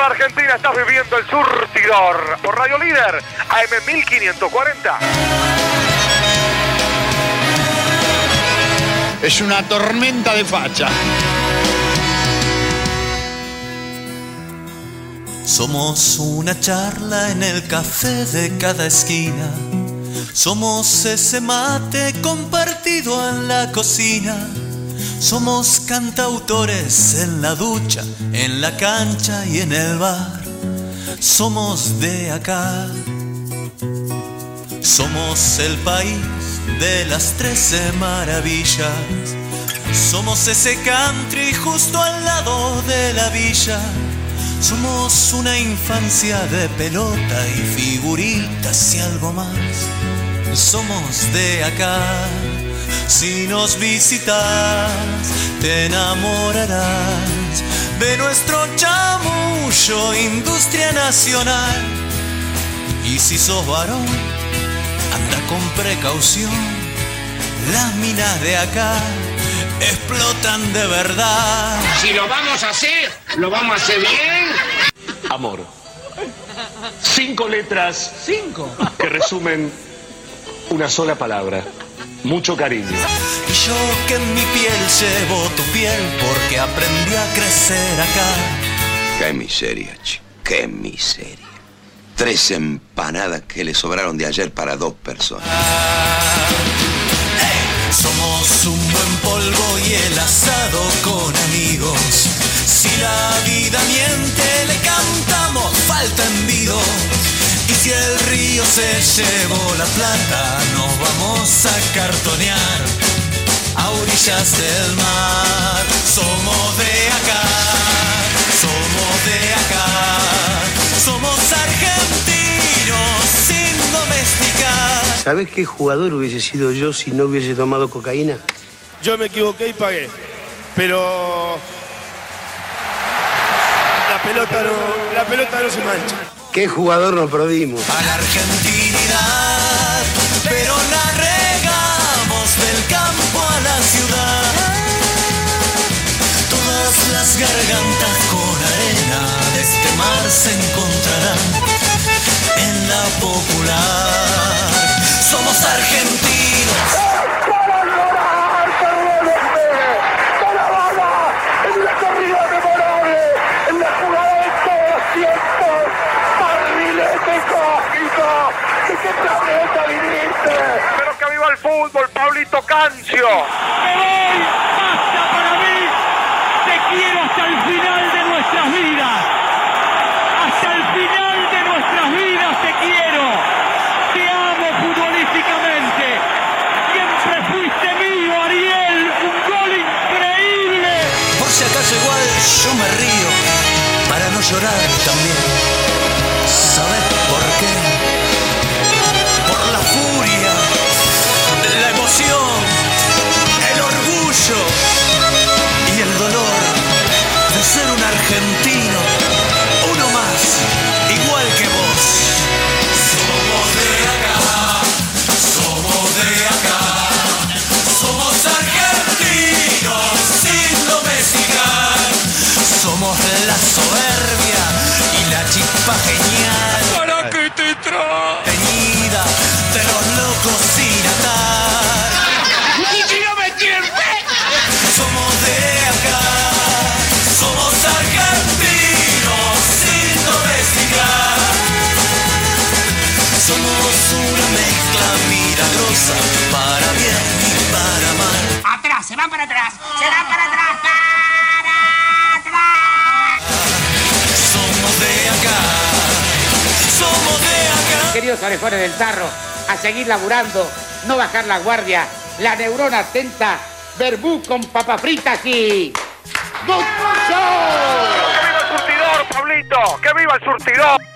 toda Argentina estás viviendo el surtidor por Radio Líder AM 1540. Es una tormenta de facha. Somos una charla en el café de cada esquina. Somos ese mate compartido en la cocina. Somos cantautores en la ducha, en la cancha y en el bar. Somos de acá. Somos el país de las trece maravillas. Somos ese country justo al lado de la villa. Somos una infancia de pelota y figuritas y algo más. Somos de acá. Si nos visitas, te enamorarás de nuestro chamullo, industria nacional. Y si sos varón, anda con precaución. Las minas de acá explotan de verdad. Si lo vamos a hacer, lo vamos a hacer bien. Amor. Cinco letras. Cinco. Que resumen una sola palabra. Mucho cariño. Y yo que en mi piel llevo tu piel porque aprendí a crecer acá. Qué miseria, chico. Qué miseria. Tres empanadas que le sobraron de ayer para dos personas. Somos un buen polvo y el asado con amigos. Si la vida miente, le cantamos falta envido. Y si el río se llevó la plata, nos vamos a cartonear a orillas del mar. Somos de acá, somos de acá, somos argentinos sin domesticar. ¿Sabes qué jugador hubiese sido yo si no hubiese tomado cocaína? Yo me equivoqué y pagué. Pero. La pelota no, la pelota no se mancha. ¿Qué jugador nos perdimos? a la argentinidad, pero la regamos del campo a la ciudad. Todas las gargantas con arena de este mar se encontrarán en la popular. Somos argentinos. El fútbol, Pablito Cancio. ¡Me voy! ¡Basta para mí! ¡Te quiero hasta el final de nuestras vidas! ¡Hasta el final de nuestras vidas te quiero! ¡Te amo futbolísticamente! ¡Siempre fuiste mío, Ariel! ¡Un gol increíble! Por si acaso igual yo me río para no llorar también. ¿Para qué te traes? Queridos orejones del tarro, a seguir laburando, no bajar la guardia, la neurona atenta, verbú con papas fritas y... ¡Que viva el surtidor, Pablito! ¡Que viva el surtidor!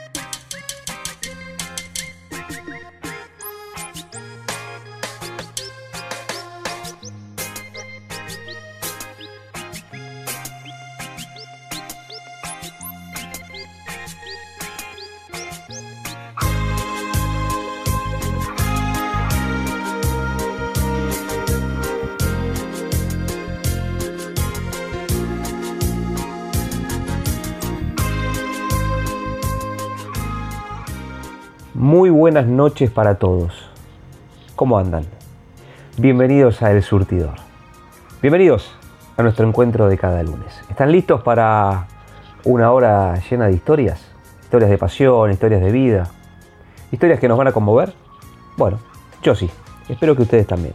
Buenas noches para todos. ¿Cómo andan? Bienvenidos a El Surtidor. Bienvenidos a nuestro encuentro de cada lunes. ¿Están listos para una hora llena de historias? Historias de pasión, historias de vida, historias que nos van a conmover. Bueno, yo sí. Espero que ustedes también.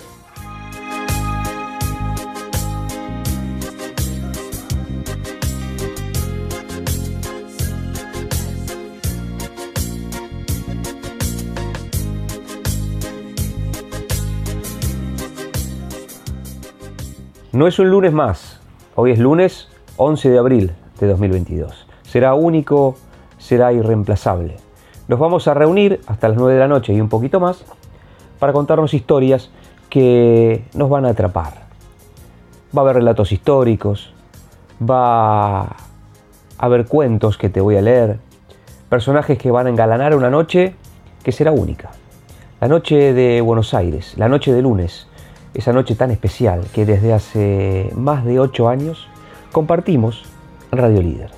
No es un lunes más, hoy es lunes 11 de abril de 2022. Será único, será irreemplazable. Nos vamos a reunir hasta las 9 de la noche y un poquito más para contarnos historias que nos van a atrapar. Va a haber relatos históricos, va a haber cuentos que te voy a leer, personajes que van a engalanar una noche que será única. La noche de Buenos Aires, la noche de lunes, esa noche tan especial que desde hace más de ocho años compartimos Radio Líder,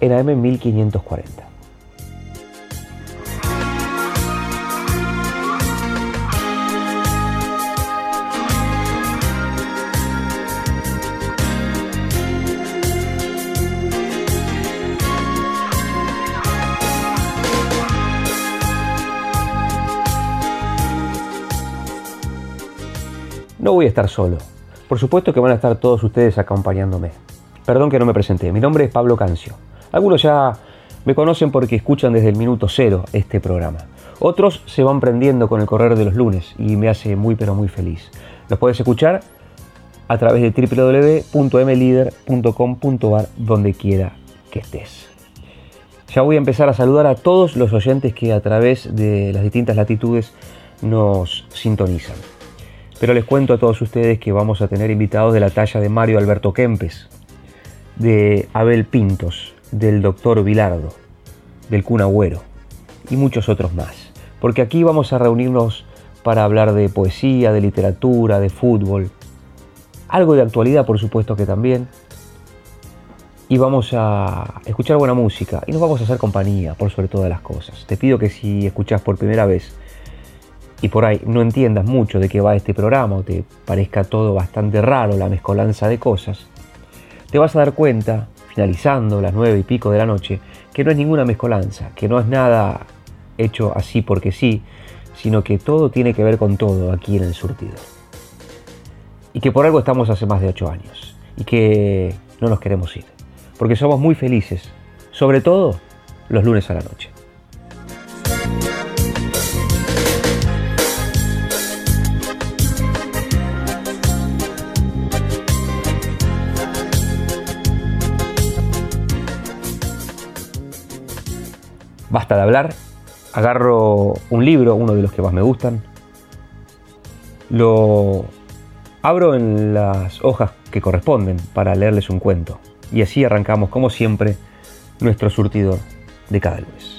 en AM 1540. Voy a estar solo. Por supuesto que van a estar todos ustedes acompañándome. Perdón que no me presenté. Mi nombre es Pablo Cancio. Algunos ya me conocen porque escuchan desde el minuto cero este programa. Otros se van prendiendo con el correr de los lunes y me hace muy pero muy feliz. Los puedes escuchar a través de www.mlider.com.ar donde quiera que estés. Ya voy a empezar a saludar a todos los oyentes que a través de las distintas latitudes nos sintonizan. Pero les cuento a todos ustedes que vamos a tener invitados de la talla de Mario Alberto Kempes, de Abel Pintos, del doctor Vilardo, del Kun Agüero y muchos otros más. Porque aquí vamos a reunirnos para hablar de poesía, de literatura, de fútbol, algo de actualidad por supuesto que también. Y vamos a escuchar buena música y nos vamos a hacer compañía por sobre todas las cosas. Te pido que si escuchas por primera vez y por ahí no entiendas mucho de qué va este programa o te parezca todo bastante raro, la mezcolanza de cosas, te vas a dar cuenta, finalizando las nueve y pico de la noche, que no es ninguna mezcolanza, que no es nada hecho así porque sí, sino que todo tiene que ver con todo aquí en el surtido. Y que por algo estamos hace más de ocho años y que no nos queremos ir, porque somos muy felices, sobre todo los lunes a la noche. Basta de hablar, agarro un libro, uno de los que más me gustan, lo abro en las hojas que corresponden para leerles un cuento. Y así arrancamos, como siempre, nuestro surtido de cada lunes.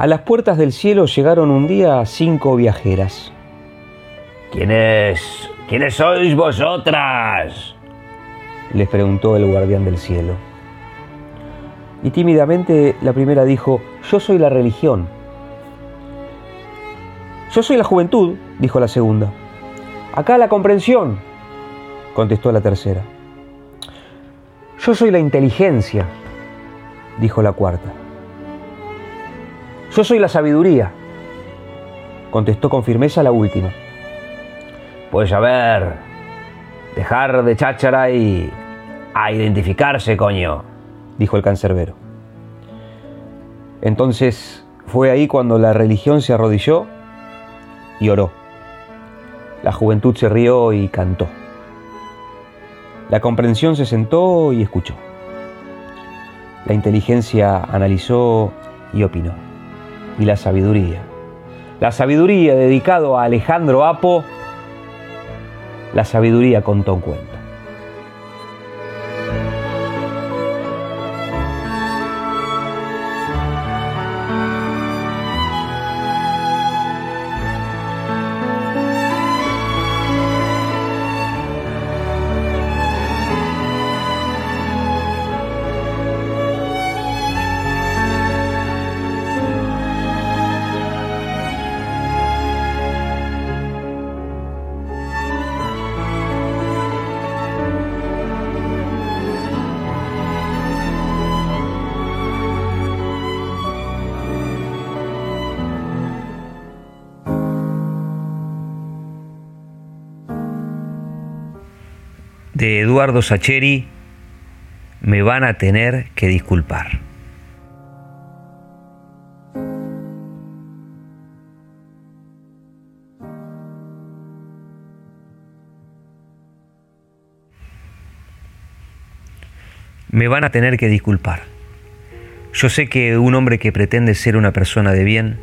A las puertas del cielo llegaron un día cinco viajeras. ¿Quiénes? ¿Quiénes sois vosotras? les preguntó el guardián del cielo. Y tímidamente la primera dijo, yo soy la religión. Yo soy la juventud, dijo la segunda. Acá la comprensión, contestó la tercera. Yo soy la inteligencia, dijo la cuarta. Yo soy la sabiduría, contestó con firmeza la última. Pues a ver, dejar de cháchara y a identificarse, coño, dijo el cancerbero. Entonces fue ahí cuando la religión se arrodilló y oró. La juventud se rió y cantó. La comprensión se sentó y escuchó. La inteligencia analizó y opinó. Y la sabiduría. La sabiduría dedicado a Alejandro Apo, la sabiduría contó un Eduardo Sacheri, me van a tener que disculpar. Me van a tener que disculpar. Yo sé que un hombre que pretende ser una persona de bien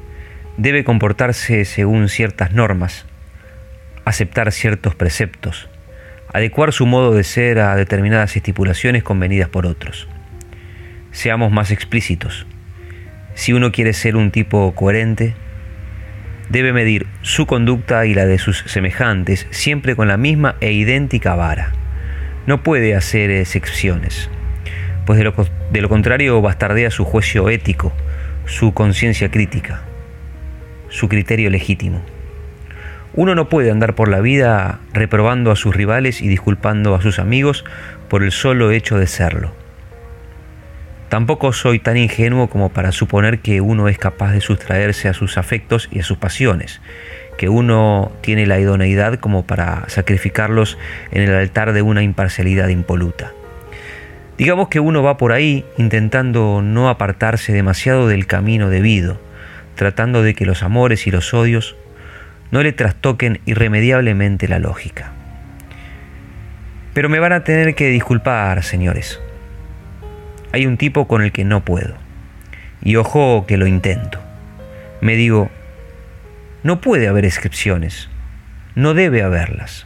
debe comportarse según ciertas normas, aceptar ciertos preceptos, adecuar su modo de ser a determinadas estipulaciones convenidas por otros. Seamos más explícitos. Si uno quiere ser un tipo coherente, debe medir su conducta y la de sus semejantes siempre con la misma e idéntica vara. No puede hacer excepciones, pues de lo, de lo contrario bastardea su juicio ético, su conciencia crítica, su criterio legítimo. Uno no puede andar por la vida reprobando a sus rivales y disculpando a sus amigos por el solo hecho de serlo. Tampoco soy tan ingenuo como para suponer que uno es capaz de sustraerse a sus afectos y a sus pasiones, que uno tiene la idoneidad como para sacrificarlos en el altar de una imparcialidad impoluta. Digamos que uno va por ahí intentando no apartarse demasiado del camino debido, tratando de que los amores y los odios no le trastoquen irremediablemente la lógica. Pero me van a tener que disculpar, señores. Hay un tipo con el que no puedo. Y ojo que lo intento. Me digo, no puede haber excepciones. No debe haberlas.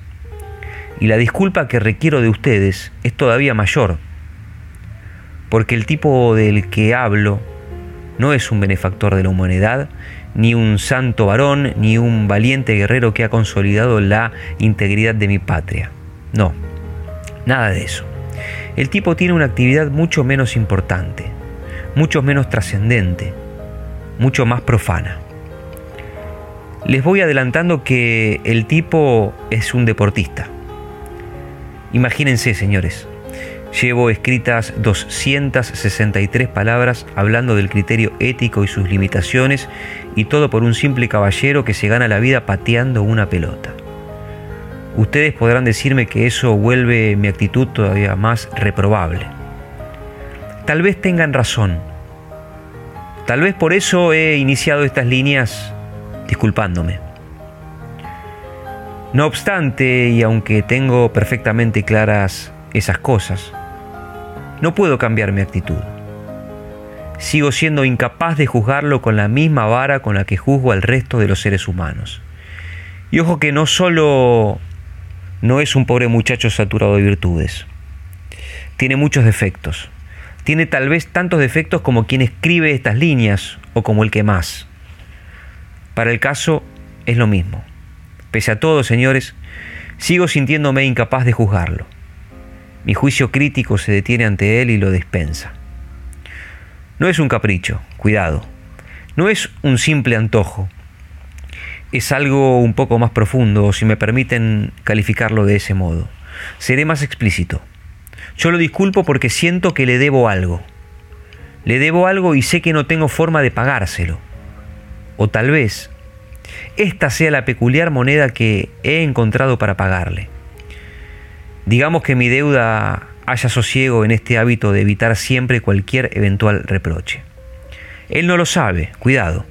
Y la disculpa que requiero de ustedes es todavía mayor. Porque el tipo del que hablo no es un benefactor de la humanidad, ni un santo varón, ni un valiente guerrero que ha consolidado la integridad de mi patria. No, nada de eso. El tipo tiene una actividad mucho menos importante, mucho menos trascendente, mucho más profana. Les voy adelantando que el tipo es un deportista. Imagínense, señores, Llevo escritas 263 palabras hablando del criterio ético y sus limitaciones y todo por un simple caballero que se gana la vida pateando una pelota. Ustedes podrán decirme que eso vuelve mi actitud todavía más reprobable. Tal vez tengan razón. Tal vez por eso he iniciado estas líneas disculpándome. No obstante, y aunque tengo perfectamente claras esas cosas, no puedo cambiar mi actitud. Sigo siendo incapaz de juzgarlo con la misma vara con la que juzgo al resto de los seres humanos. Y ojo que no solo no es un pobre muchacho saturado de virtudes, tiene muchos defectos. Tiene tal vez tantos defectos como quien escribe estas líneas o como el que más. Para el caso es lo mismo. Pese a todo, señores, sigo sintiéndome incapaz de juzgarlo. Mi juicio crítico se detiene ante él y lo dispensa. No es un capricho, cuidado. No es un simple antojo. Es algo un poco más profundo, si me permiten calificarlo de ese modo. Seré más explícito. Yo lo disculpo porque siento que le debo algo. Le debo algo y sé que no tengo forma de pagárselo. O tal vez esta sea la peculiar moneda que he encontrado para pagarle. Digamos que mi deuda haya sosiego en este hábito de evitar siempre cualquier eventual reproche. Él no lo sabe, cuidado.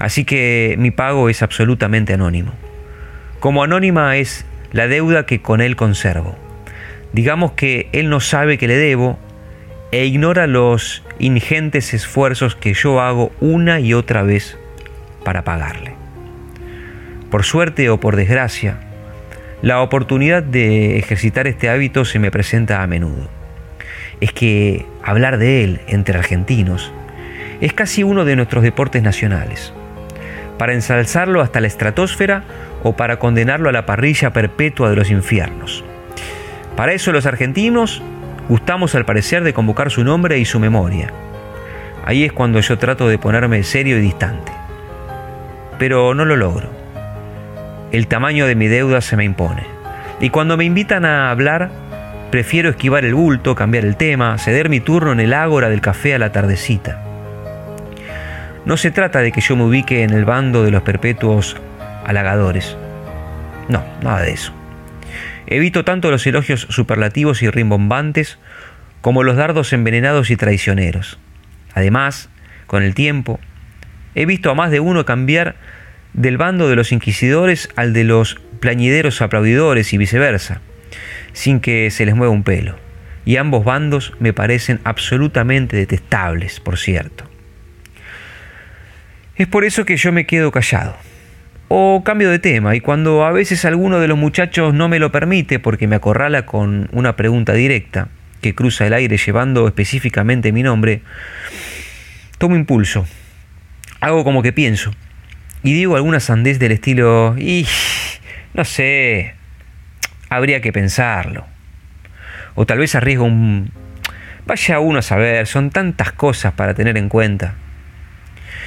Así que mi pago es absolutamente anónimo. Como anónima es la deuda que con él conservo. Digamos que él no sabe que le debo e ignora los ingentes esfuerzos que yo hago una y otra vez para pagarle. Por suerte o por desgracia, la oportunidad de ejercitar este hábito se me presenta a menudo. Es que hablar de él entre argentinos es casi uno de nuestros deportes nacionales. Para ensalzarlo hasta la estratosfera o para condenarlo a la parrilla perpetua de los infiernos. Para eso los argentinos gustamos al parecer de convocar su nombre y su memoria. Ahí es cuando yo trato de ponerme serio y distante. Pero no lo logro. El tamaño de mi deuda se me impone. Y cuando me invitan a hablar, prefiero esquivar el bulto, cambiar el tema, ceder mi turno en el ágora del café a la tardecita. No se trata de que yo me ubique en el bando de los perpetuos halagadores. No, nada de eso. Evito tanto los elogios superlativos y rimbombantes como los dardos envenenados y traicioneros. Además, con el tiempo, he visto a más de uno cambiar del bando de los inquisidores al de los plañideros aplaudidores y viceversa, sin que se les mueva un pelo. Y ambos bandos me parecen absolutamente detestables, por cierto. Es por eso que yo me quedo callado o cambio de tema y cuando a veces alguno de los muchachos no me lo permite porque me acorrala con una pregunta directa que cruza el aire llevando específicamente mi nombre, tomo impulso, hago como que pienso y digo alguna sandez del estilo, y no sé, habría que pensarlo. O tal vez arriesgo un... Vaya uno a saber, son tantas cosas para tener en cuenta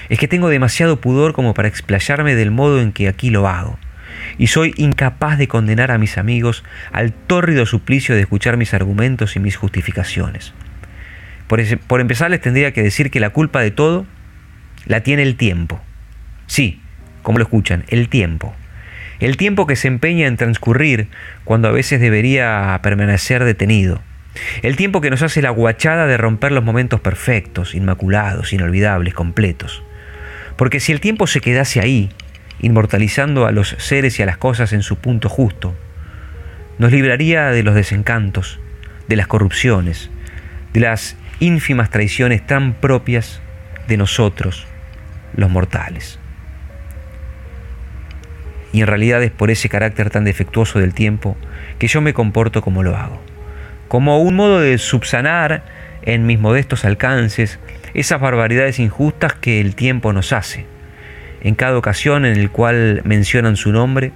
es que tengo demasiado pudor como para explayarme del modo en que aquí lo hago. Y soy incapaz de condenar a mis amigos al tórrido suplicio de escuchar mis argumentos y mis justificaciones. Por, por empezar les tendría que decir que la culpa de todo la tiene el tiempo. Sí, como lo escuchan, el tiempo. El tiempo que se empeña en transcurrir cuando a veces debería permanecer detenido. El tiempo que nos hace la guachada de romper los momentos perfectos, inmaculados, inolvidables, completos. Porque si el tiempo se quedase ahí, inmortalizando a los seres y a las cosas en su punto justo, nos libraría de los desencantos, de las corrupciones, de las ínfimas traiciones tan propias de nosotros, los mortales. Y en realidad es por ese carácter tan defectuoso del tiempo que yo me comporto como lo hago, como un modo de subsanar en mis modestos alcances esas barbaridades injustas que el tiempo nos hace. En cada ocasión en el cual mencionan su nombre,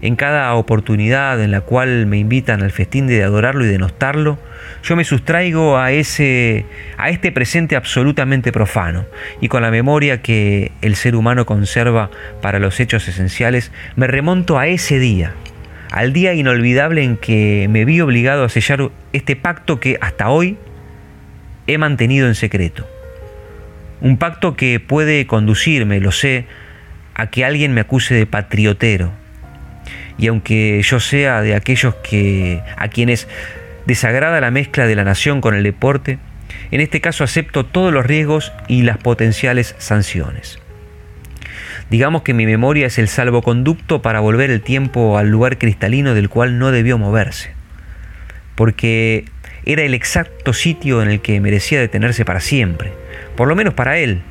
en cada oportunidad en la cual me invitan al festín de adorarlo y de nostarlo, yo me sustraigo a ese a este presente absolutamente profano y con la memoria que el ser humano conserva para los hechos esenciales, me remonto a ese día, al día inolvidable en que me vi obligado a sellar este pacto que hasta hoy he mantenido en secreto. Un pacto que puede conducirme, lo sé, a que alguien me acuse de patriotero. Y aunque yo sea de aquellos que a quienes desagrada la mezcla de la nación con el deporte, en este caso acepto todos los riesgos y las potenciales sanciones. Digamos que mi memoria es el salvoconducto para volver el tiempo al lugar cristalino del cual no debió moverse, porque era el exacto sitio en el que merecía detenerse para siempre, por lo menos para él,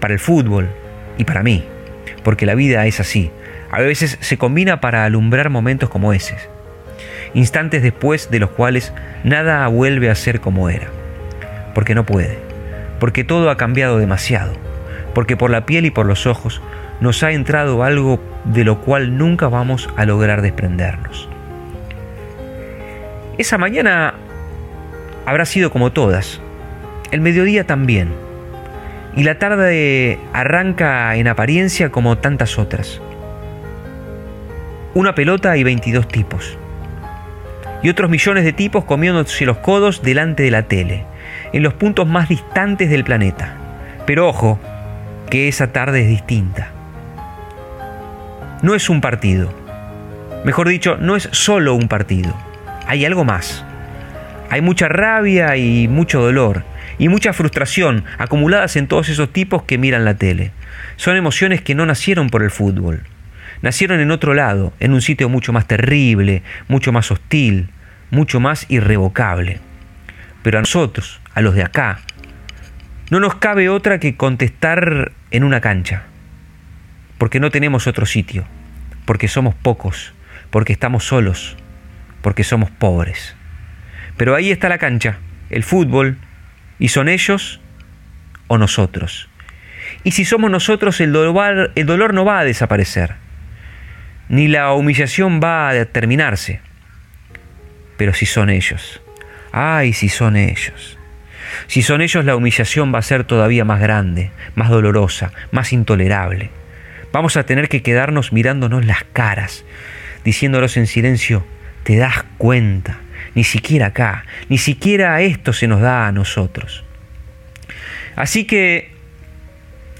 para el fútbol y para mí, porque la vida es así. A veces se combina para alumbrar momentos como ese, instantes después de los cuales nada vuelve a ser como era, porque no puede, porque todo ha cambiado demasiado, porque por la piel y por los ojos nos ha entrado algo de lo cual nunca vamos a lograr desprendernos. Esa mañana habrá sido como todas, el mediodía también. Y la tarde arranca en apariencia como tantas otras. Una pelota y 22 tipos. Y otros millones de tipos comiéndose los codos delante de la tele, en los puntos más distantes del planeta. Pero ojo, que esa tarde es distinta. No es un partido. Mejor dicho, no es solo un partido. Hay algo más. Hay mucha rabia y mucho dolor y mucha frustración acumuladas en todos esos tipos que miran la tele. Son emociones que no nacieron por el fútbol. Nacieron en otro lado, en un sitio mucho más terrible, mucho más hostil, mucho más irrevocable. Pero a nosotros, a los de acá, no nos cabe otra que contestar en una cancha, porque no tenemos otro sitio, porque somos pocos, porque estamos solos, porque somos pobres. Pero ahí está la cancha, el fútbol, y son ellos o nosotros. Y si somos nosotros, el dolor, el dolor no va a desaparecer, ni la humillación va a terminarse. Pero si son ellos, ay, si son ellos. Si son ellos, la humillación va a ser todavía más grande, más dolorosa, más intolerable. Vamos a tener que quedarnos mirándonos las caras, diciéndolos en silencio, ¿te das cuenta? Ni siquiera acá, ni siquiera esto se nos da a nosotros. Así que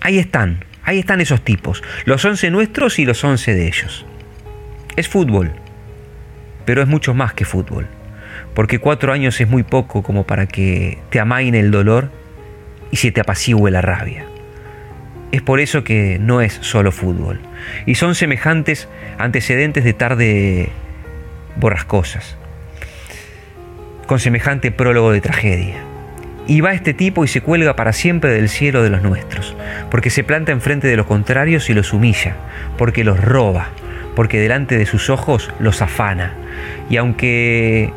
ahí están, ahí están esos tipos, los once nuestros y los once de ellos. Es fútbol, pero es mucho más que fútbol porque cuatro años es muy poco como para que te amaine el dolor y se te apacigüe la rabia. Es por eso que no es solo fútbol, y son semejantes antecedentes de tarde borrascosas, con semejante prólogo de tragedia. Y va este tipo y se cuelga para siempre del cielo de los nuestros, porque se planta enfrente de los contrarios y los humilla, porque los roba, porque delante de sus ojos los afana. Y aunque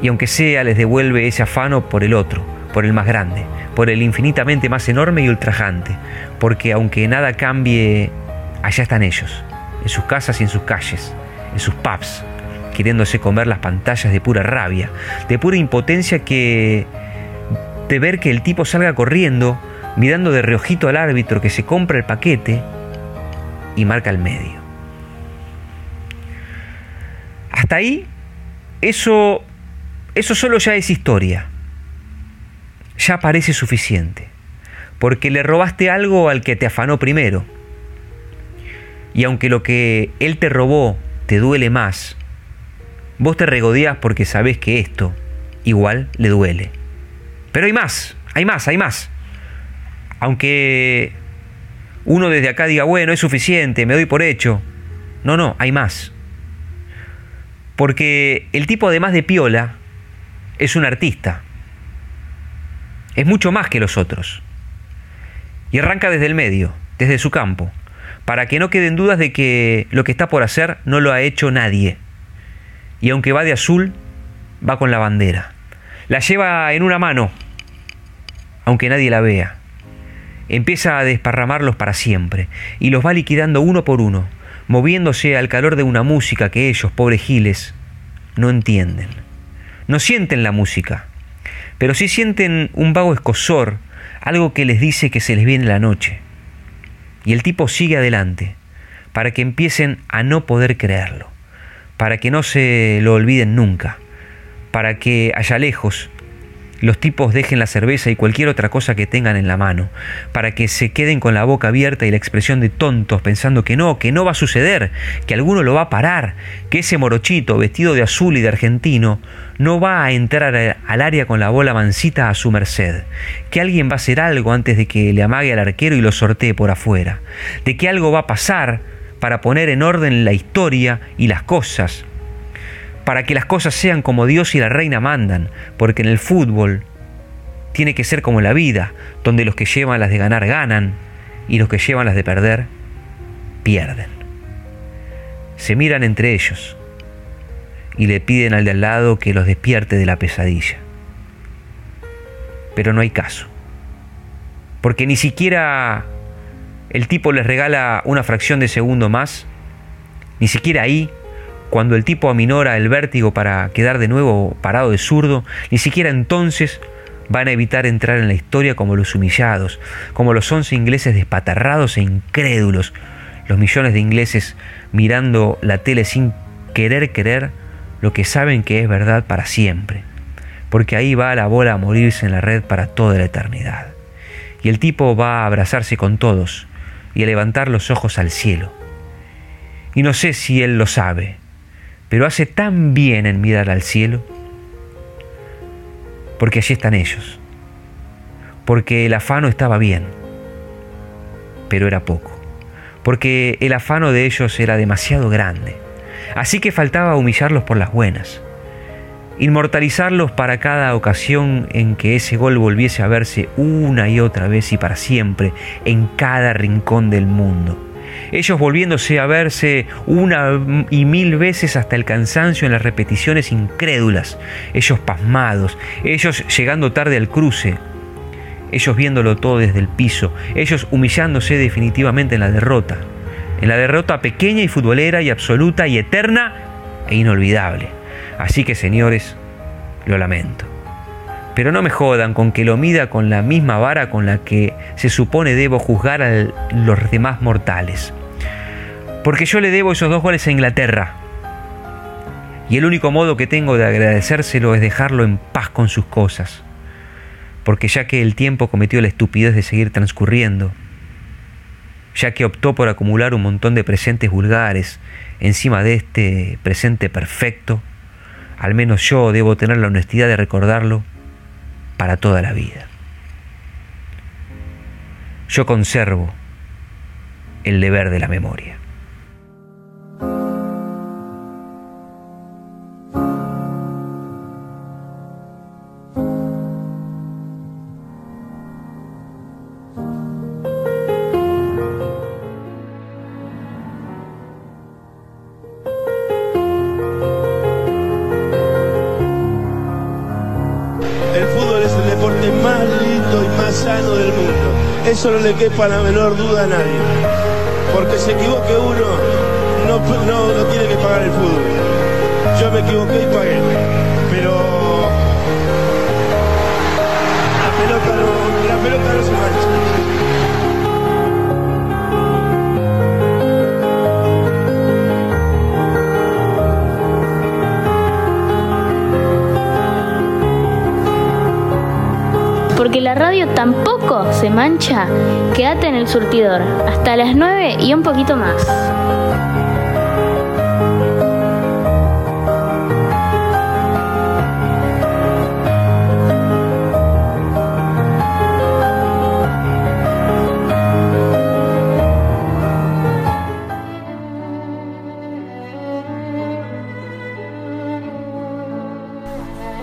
y aunque sea les devuelve ese afano por el otro, por el más grande, por el infinitamente más enorme y ultrajante, porque aunque nada cambie, allá están ellos, en sus casas y en sus calles, en sus pubs, queriéndose comer las pantallas de pura rabia, de pura impotencia que de ver que el tipo salga corriendo, mirando de reojito al árbitro que se compra el paquete y marca el medio. Hasta ahí, eso eso solo ya es historia. Ya parece suficiente. Porque le robaste algo al que te afanó primero. Y aunque lo que él te robó te duele más, vos te regodeás porque sabés que esto igual le duele. Pero hay más, hay más, hay más. Aunque uno desde acá diga, bueno, es suficiente, me doy por hecho. No, no, hay más. Porque el tipo además de piola, es un artista. Es mucho más que los otros. Y arranca desde el medio, desde su campo, para que no queden dudas de que lo que está por hacer no lo ha hecho nadie. Y aunque va de azul, va con la bandera. La lleva en una mano, aunque nadie la vea. Empieza a desparramarlos para siempre y los va liquidando uno por uno, moviéndose al calor de una música que ellos, pobres giles, no entienden no sienten la música, pero sí sienten un vago escosor, algo que les dice que se les viene la noche. Y el tipo sigue adelante, para que empiecen a no poder creerlo, para que no se lo olviden nunca, para que allá lejos los tipos dejen la cerveza y cualquier otra cosa que tengan en la mano, para que se queden con la boca abierta y la expresión de tontos pensando que no, que no va a suceder, que alguno lo va a parar, que ese morochito vestido de azul y de argentino no va a entrar al área con la bola mansita a su merced, que alguien va a hacer algo antes de que le amague al arquero y lo sortee por afuera, de que algo va a pasar para poner en orden la historia y las cosas, para que las cosas sean como Dios y la reina mandan, porque en el fútbol tiene que ser como la vida, donde los que llevan las de ganar ganan y los que llevan las de perder pierden. Se miran entre ellos y le piden al de al lado que los despierte de la pesadilla. Pero no hay caso, porque ni siquiera el tipo les regala una fracción de segundo más, ni siquiera ahí cuando el tipo aminora el vértigo para quedar de nuevo parado de zurdo, ni siquiera entonces van a evitar entrar en la historia como los humillados, como los once ingleses despatarrados e incrédulos, los millones de ingleses mirando la tele sin querer querer lo que saben que es verdad para siempre, porque ahí va la bola a morirse en la red para toda la eternidad. Y el tipo va a abrazarse con todos y a levantar los ojos al cielo. Y no sé si él lo sabe, pero hace tan bien en mirar al cielo, porque allí están ellos, porque el afano estaba bien, pero era poco, porque el afano de ellos era demasiado grande, así que faltaba humillarlos por las buenas. inmortalizarlos para cada ocasión en que ese gol volviese a verse una y otra vez y para siempre en cada rincón del mundo. Ellos volviéndose a verse una y mil veces hasta el cansancio en las repeticiones incrédulas, ellos pasmados, ellos llegando tarde al cruce, ellos viéndolo todo desde el piso, ellos humillándose definitivamente en la derrota, en la derrota pequeña y futbolera y absoluta y eterna e inolvidable. Así que señores, lo lamento. Pero no me jodan con que lo mida con la misma vara con la que se supone debo juzgar a los demás mortales. Porque yo le debo esos dos goles a Inglaterra. Y el único modo que tengo de agradecérselo es dejarlo en paz con sus cosas. Porque ya que el tiempo cometió la estupidez de seguir transcurriendo, ya que optó por acumular un montón de presentes vulgares encima de este presente perfecto, al menos yo debo tener la honestidad de recordarlo para toda la vida. Yo conservo el deber de la memoria. Quepa la menor duda nadie. La radio tampoco se mancha, quédate en el surtidor, hasta las 9 y un poquito más.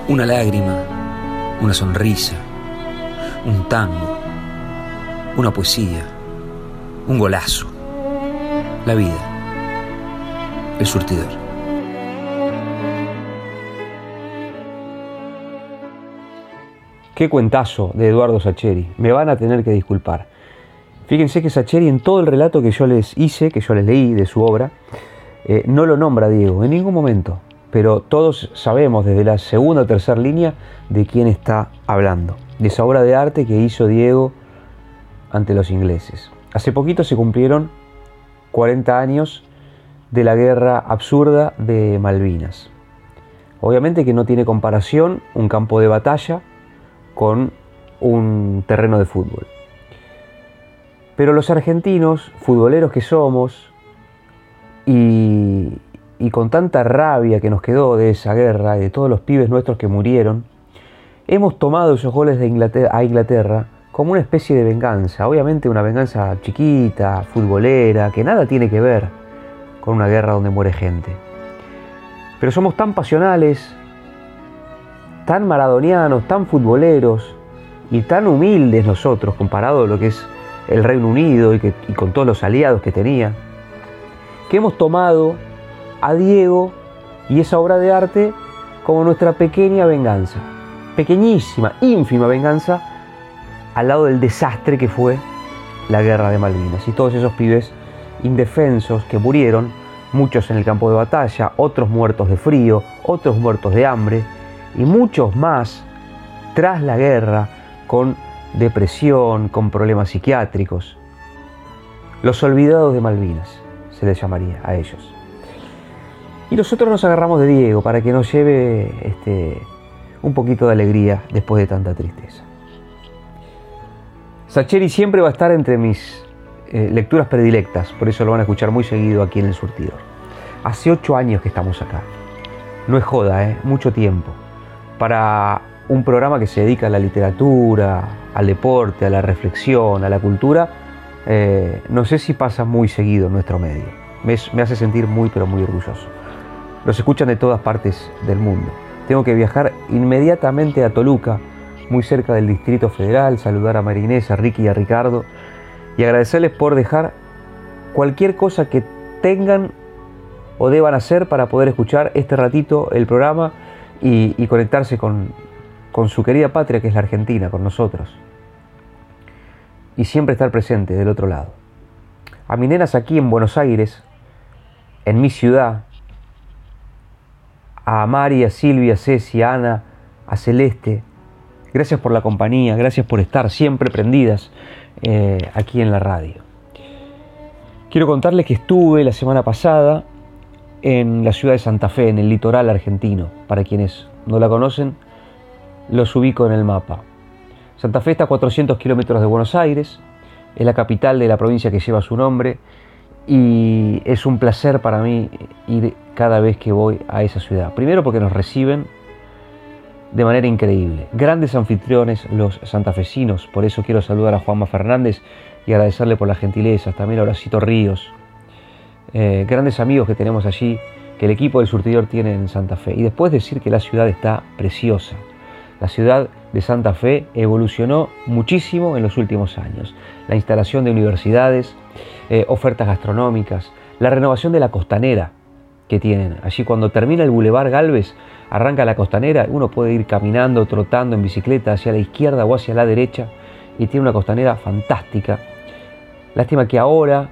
Una lágrima, una sonrisa un tango, una poesía, un golazo, la vida, el surtidor. Qué cuentazo de Eduardo Sacheri. Me van a tener que disculpar. Fíjense que Sacheri en todo el relato que yo les hice, que yo les leí de su obra, eh, no lo nombra Diego en ningún momento. Pero todos sabemos desde la segunda o tercera línea de quién está hablando de esa obra de arte que hizo Diego ante los ingleses. Hace poquito se cumplieron 40 años de la guerra absurda de Malvinas. Obviamente que no tiene comparación un campo de batalla con un terreno de fútbol. Pero los argentinos, futboleros que somos, y, y con tanta rabia que nos quedó de esa guerra, y de todos los pibes nuestros que murieron, hemos tomado esos goles de Inglaterra, a Inglaterra como una especie de venganza, obviamente una venganza chiquita, futbolera, que nada tiene que ver con una guerra donde muere gente. Pero somos tan pasionales, tan maradonianos, tan futboleros y tan humildes nosotros comparado a lo que es el Reino Unido y, y con todos los aliados que tenía, que hemos tomado a Diego y esa obra de arte como nuestra pequeña venganza pequeñísima, ínfima venganza al lado del desastre que fue la guerra de Malvinas. Y todos esos pibes indefensos que murieron, muchos en el campo de batalla, otros muertos de frío, otros muertos de hambre, y muchos más tras la guerra con depresión, con problemas psiquiátricos. Los olvidados de Malvinas, se les llamaría a ellos. Y nosotros nos agarramos de Diego para que nos lleve este, un poquito de alegría después de tanta tristeza. Sacheri siempre va a estar entre mis eh, lecturas predilectas, por eso lo van a escuchar muy seguido aquí en el surtidor. Hace ocho años que estamos acá. No es joda, ¿eh? mucho tiempo. Para un programa que se dedica a la literatura, al deporte, a la reflexión, a la cultura, eh, no sé si pasa muy seguido en nuestro medio. me hace sentir muy, pero muy orgulloso. Los escuchan de todas partes del mundo tengo que viajar inmediatamente a Toluca, muy cerca del Distrito Federal, saludar a Marinés, a Ricky y a Ricardo y agradecerles por dejar cualquier cosa que tengan o deban hacer para poder escuchar este ratito el programa y, conectarse con, con su querida patria que es la Argentina, con nosotros. Y siempre estar presente del otro lado. A mis nenas aquí en Buenos Aires, en mi ciudad, a Mari, a Silvia, a Ceci, a Ana, a Celeste, gracias por la compañía, gracias por estar siempre prendidas eh, aquí en la radio. Quiero contarles que estuve la semana pasada en la ciudad de Santa Fe, en el litoral argentino. Para quienes no la conocen, los ubico en el mapa. Santa Fe está a 400 kilómetros de Buenos Aires, es la capital de la provincia que lleva su nombre y es un placer para mí ir cada vez que voy a esa ciudad. Primero porque nos reciben de manera increíble. Grandes anfitriones los santafesinos, por eso quiero saludar a Juanma Fernández y agradecerle por las gentilezas, también a Horacito Ríos. Eh, grandes amigos que tenemos allí, que el equipo del surtidor tiene en Santa Fe. Y después decir que la ciudad está preciosa. La ciudad de Santa Fe evolucionó muchísimo en los últimos años. La instalación de universidades, eh, ofertas gastronómicas, la renovación de la costanera que tienen. Allí cuando termina el Boulevard Galvez, arranca la costanera, uno puede ir caminando, trotando en bicicleta hacia la izquierda o hacia la derecha y tiene una costanera fantástica. Lástima que ahora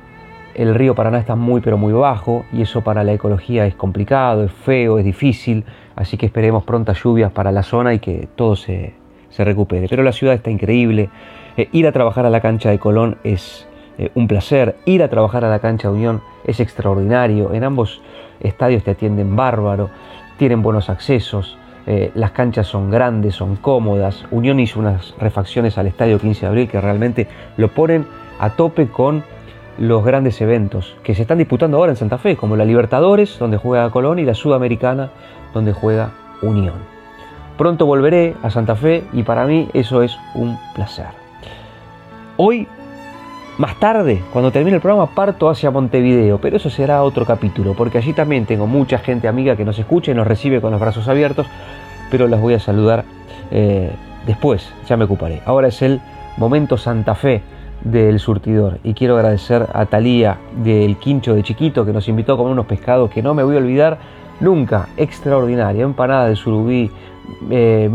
el río Paraná está muy pero muy bajo y eso para la ecología es complicado, es feo, es difícil, así que esperemos prontas lluvias para la zona y que todo se, recupere. Pero la ciudad está increíble, eh, ir a trabajar a la cancha de Colón es eh, un placer, ir a trabajar a la cancha de Unión es extraordinario, en ambos estadios te atienden bárbaro, tienen buenos accesos, eh, las canchas son grandes, son cómodas, Unión hizo unas refacciones al estadio 15 de abril que realmente lo ponen a tope con los grandes eventos que se están disputando ahora en Santa Fe, como la Libertadores, donde juega Colón, y la Sudamericana, donde juega Unión. Pronto volveré a Santa Fe y para mí eso es un placer. Hoy, más tarde, cuando termine el programa, parto hacia Montevideo, pero eso será otro capítulo, porque allí también tengo mucha gente amiga que nos escucha y nos recibe con los brazos abiertos, pero las voy a saludar eh, después, ya me ocuparé. Ahora es el momento Santa Fe del surtidor. Y quiero agradecer a Talía del Quincho de Chiquito que nos invitó a comer unos pescados que no me voy a olvidar nunca. Extraordinaria. Empanada de surubí, eh,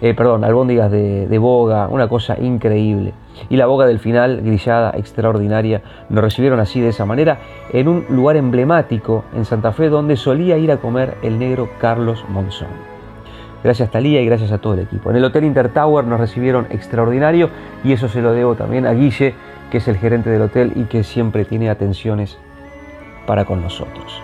eh, perdón, albóndigas de, de, boga, una cosa increíble. Y la boga del final, grillada, extraordinaria. Nos recibieron así de esa manera en un lugar emblemático en Santa Fe donde solía ir a comer el negro Carlos Monzón. Gracias Talía y gracias a todo el equipo. En el Hotel Intertower nos recibieron extraordinario y eso se lo debo también a Guille, que es el gerente del hotel y que siempre tiene atenciones para con nosotros.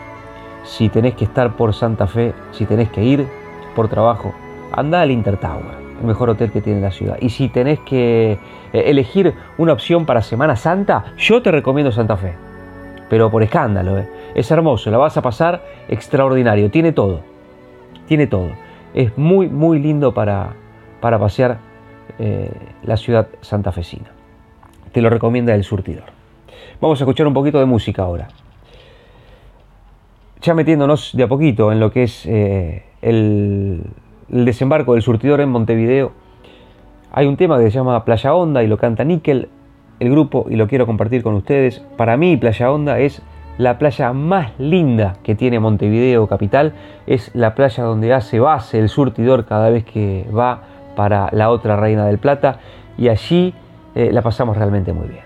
Si tenés que estar por Santa Fe, si tenés que ir por trabajo, anda al Intertower, el mejor hotel que tiene la ciudad. Y si tenés que eh, elegir una opción para Semana Santa, yo te recomiendo Santa Fe. Pero por escándalo, ¿eh? es hermoso, la vas a pasar extraordinario, tiene todo, tiene todo es muy, muy lindo para, para pasear eh, la ciudad santafesina. Te lo recomienda el surtidor. Vamos a escuchar un poquito de música ahora. Ya metiéndonos de a poquito en lo que es eh, el, desembarco del surtidor en Montevideo, hay un tema que se llama Playa Honda y lo canta Níquel, el grupo, y lo quiero compartir con ustedes. Para mí, Playa Honda es la playa más linda que tiene Montevideo capital es la playa donde hace base el surtidor cada vez que va para la otra Reina del Plata y allí eh, la pasamos realmente muy bien.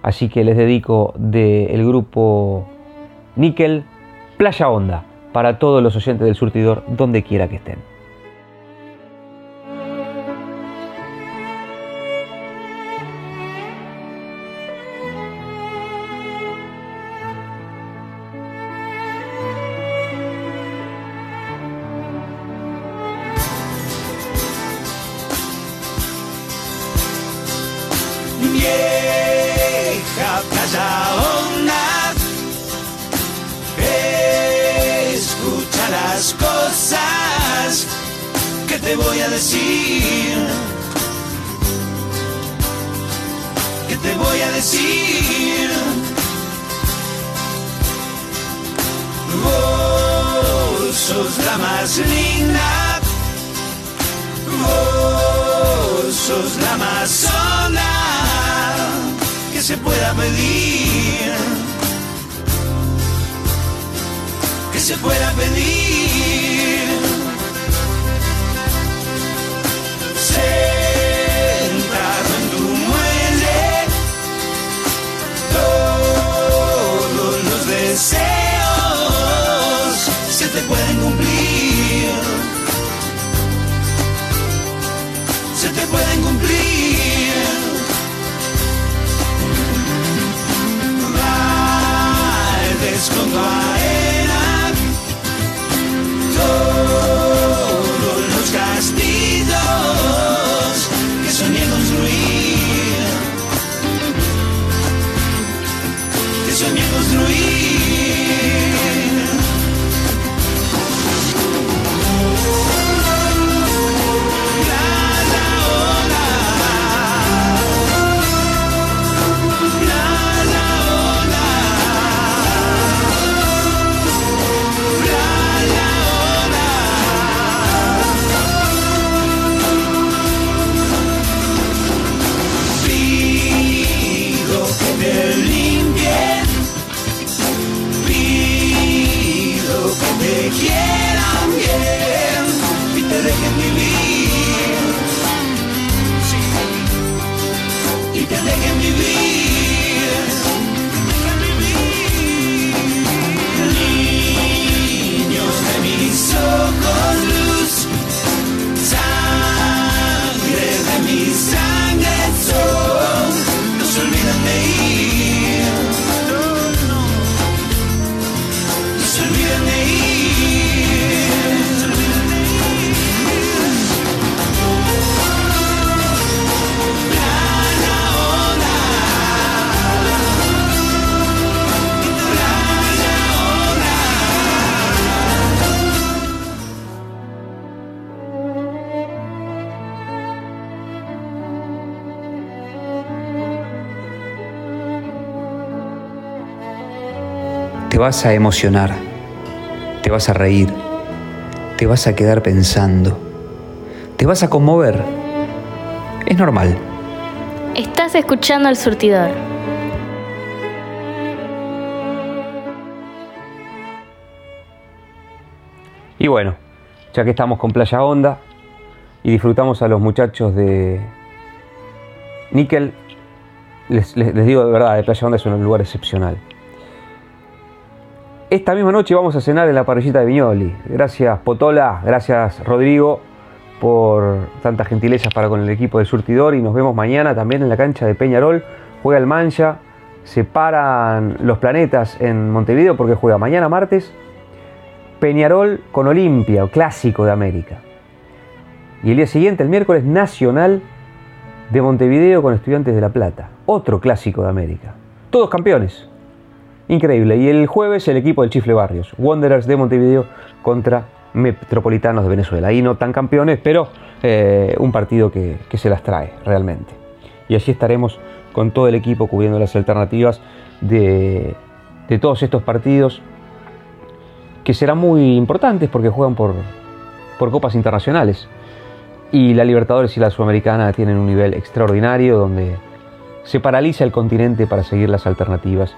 Así que les dedico del grupo Níquel Playa Honda para todos los oyentes del surtidor donde quiera que estén. te voy a decir? ¿Qué te voy a decir? Vos sos la más linda, vos sos la más sola que se pueda pedir, que se pueda pedir. Sentado en tu muelle, todos los deseos se te pueden cumplir. Se te pueden cumplir. Con vas a emocionar, te vas a reír, te vas a quedar pensando, te vas a conmover. Es normal. Estás escuchando al surtidor. Y bueno, ya que estamos con Playa Honda y disfrutamos a los muchachos de Níquel, les, les- les digo de verdad, de Playa Honda es un lugar excepcional. Esta misma noche vamos a cenar en la parrillita de Viñoli. Gracias Potola, gracias Rodrigo por tantas gentilezas para con el equipo del Surtidor y nos vemos mañana también en la cancha de Peñarol. Juega el Mancha, se paran los planetas en Montevideo porque juega mañana martes Peñarol con Olimpia, clásico de América. Y el día siguiente, el miércoles, Nacional de Montevideo con Estudiantes de La Plata, otro clásico de América. Todos campeones. Increíble. Y el jueves el equipo del Chifle Barrios, Wanderers de Montevideo contra Metropolitanos de Venezuela. Ahí no tan campeones, pero eh, un partido que, que se las trae realmente. Y allí estaremos con todo el equipo cubriendo las alternativas de, de todos estos partidos que serán muy importantes porque juegan por, por copas internacionales. Y la Libertadores y la Sudamericana tienen un nivel extraordinario donde se paraliza el continente para seguir las alternativas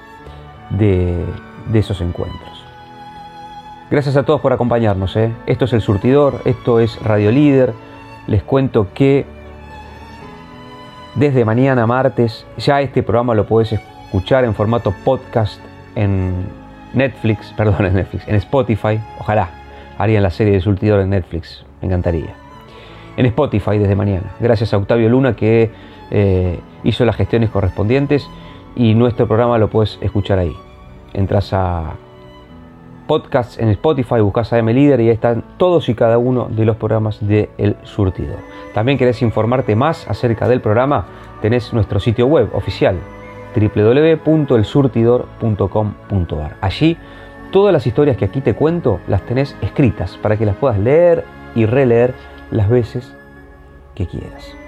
de, esos encuentros. Gracias a todos por acompañarnos. ¿eh? Esto es El Surtidor, esto es Radio Líder. Les cuento que desde mañana martes ya este programa lo puedes escuchar en formato podcast en Netflix, perdón, en Netflix, en Spotify. Ojalá harían la serie de Surtidor en Netflix, me encantaría. En Spotify desde mañana. Gracias a Octavio Luna que eh, hizo las gestiones correspondientes y nuestro programa lo puedes escuchar ahí. Entras a podcasts en Spotify, buscas a M y ahí están todos y cada uno de los programas de El Surtidor. También querés informarte más acerca del programa, tenés nuestro sitio web oficial www.elsurtidor.com.ar. Allí todas las historias que aquí te cuento las tenés escritas para que las puedas leer y releer las veces que quieras.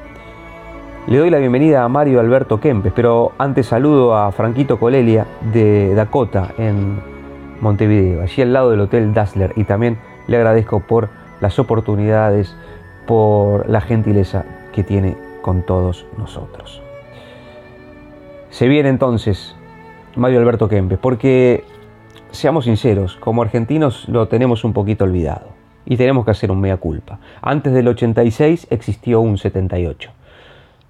Le doy la bienvenida a Mario Alberto Kempes, pero antes saludo a Franquito Colelia de Dakota en Montevideo, allí al lado del Hotel Dazzler, y también le agradezco por las oportunidades, por la gentileza que tiene con todos nosotros. Se viene entonces Mario Alberto Kempes, porque seamos sinceros, como argentinos lo tenemos un poquito olvidado y tenemos que hacer un mea culpa. Antes del 86 existió un 78,